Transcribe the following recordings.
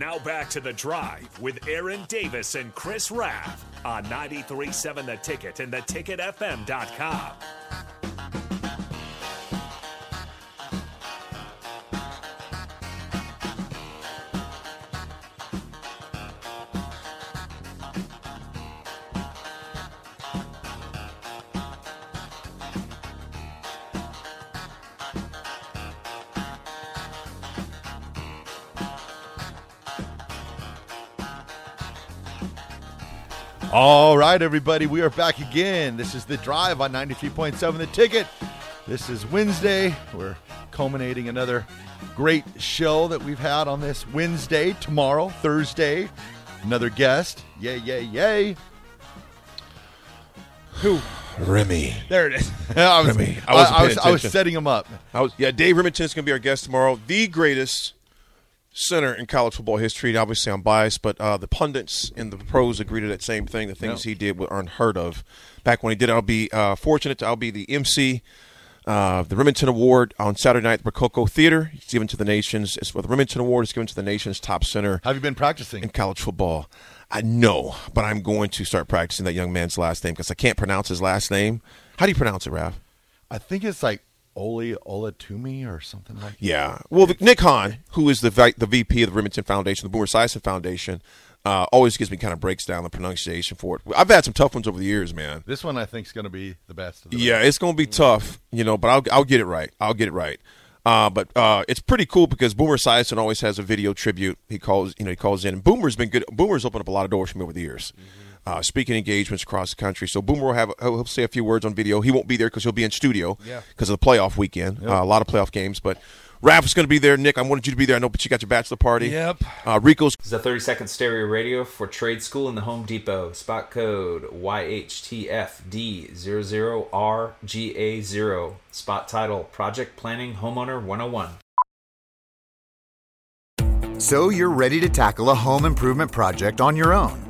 Now back to the drive with Aaron Davis and Chris Raff on 93.7 The Ticket and theticketfm.com. All right, everybody, we are back again. This is the drive on 93.7 The Ticket. This is Wednesday. We're culminating another great show that we've had on this Wednesday. Tomorrow, Thursday, another guest. Yay, yay, yay. Who? Remy. There it is. I was, Remy. I, I I was, I was setting him up. I was, yeah, Dave Rimington is going to be our guest tomorrow. The greatest center in college football history. And Obviously, I'm biased, but uh, the pundits and the pros agree to that same thing. The things he did were unheard of back when he did. it. I'll be uh, fortunate. To, I'll be the MC. Uh, the Rimington Award on Saturday night at the Rococo Theater. It's given to the nation's. It's for the Rimington Award. It's given to the nation's top center Have you been practicing? in college football. I know, but I'm going to start practicing that young man's last name because I can't pronounce his last name. How do you pronounce it, Raph? I think it's like Olu Oluwatimi or something like that. Yeah. Well, the, Nick Hahn, who is the the VP of the Rimington Foundation, the Boomer Esiason Foundation, uh, always gives me kind of breaks down the pronunciation for it. I've had some tough ones over the years, man. This one I think is going to be the best. Of the Yeah, it's going to be tough, you know, but I'll I'll get it right. I'll get it right. Uh, but uh, it's pretty cool because Boomer Esiason always has a video tribute. He calls, you know, he calls in. And Boomer's been good. Boomer's opened up a lot of doors for me over the years. Uh, speaking engagements across the country. So Boomer will have he'll, he'll say a few words on video. He won't be there because he'll be in studio Yeah. because of the playoff weekend. Uh, a lot of playoff games, but. Raph is going to be there. Nick, I wanted you to be there. I know, but you got your bachelor party. Yep. Uh, Rico's This is a 30 second stereo radio for Trade School in the Home Depot. Spot code YHTFD00RGA0. Spot title Project Planning Homeowner 101. So you're ready to tackle a home improvement project on your own.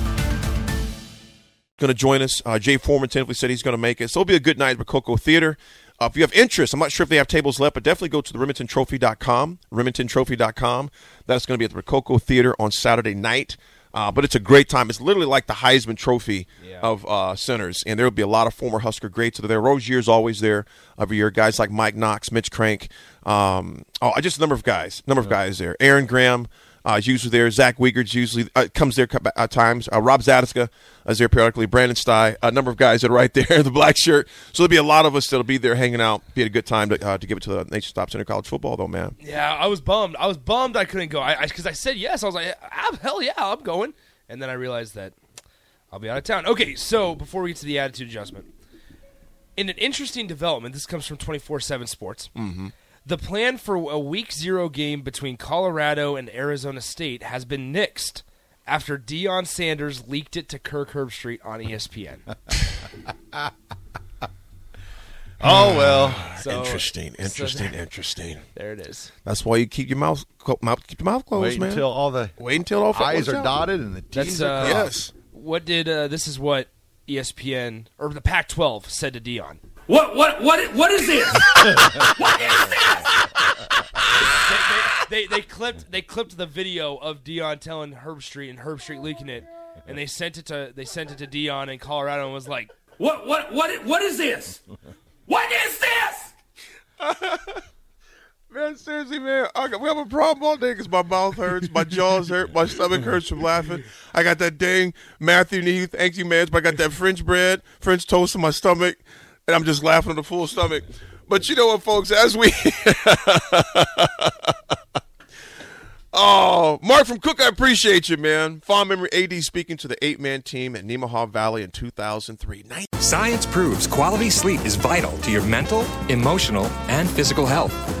going to join us. Uh, Jay Foreman tentatively said he's going to make it. So it'll be a good night at Rococo Theater. Uh, if you have interest, I'm not sure if they have tables left, but definitely go to the RimingtonTrophy.com, RimingtonTrophy.com. That's going to be at the Rococo Theater on Saturday night. Uh, but it's a great time. It's literally like the Heisman Trophy of uh, centers, and there will be a lot of former Husker greats that are there. Rozier's always there every year. Guys like Mike Knox, Mitch Crank, um, oh, just a number of guys, number of guys there. Aaron Graham uh, is usually there. Zach Wiegert usually uh, comes there at times. Uh, Rob Zatechka is there periodically. Brandon Stai, a number of guys that are right there, in the black shirt. So there'll be a lot of us that'll be there hanging out. Be a good time to, uh, to give it to the Nation Stop Center College Football, though, man. Yeah, I was bummed. I was bummed I couldn't go. I because I, said yes. I was like, hell yeah, I'm going. And then I realized that I'll be out of town. Okay, so before we get to the attitude adjustment, in an interesting development, this comes from 24/7 Sports. Mm-hmm. The plan for a Week Zero game between Colorado and Arizona State has been nixed after Deion Sanders leaked it to Kirk Herbstreit on ESPN. Oh well. So, interesting, so interesting, there- interesting. there it is. That's why you keep your mouth, mouth keep your mouth closed, Wait man. until all the Wait until all I's football's are out. dotted and the T's are uh, Yes. What did uh, this is what ESPN or the Pac-12 said to Deion. What what what what is this? What is They, they, they clipped they clipped the video of Deion telling Herbstreit and Herbstreit leaking it, and they sent it to they sent it to Deion in Colorado and was like, What what what what is this? What is this? Man, seriously, man, I got, we have a problem all day because my mouth hurts, my jaws hurt, my stomach hurts from laughing. I got that dang Matthew Neath, Angsty Mans, but I got that French bread, French toast in my stomach, and I'm just laughing on the full stomach. But you know what, folks, as we. oh, Mark from Cook, I appreciate you, man. Fond memory AD speaking to the eight man team at Nemaha Valley in 2003. Nice. Science proves quality sleep is vital to your mental, emotional, and physical health.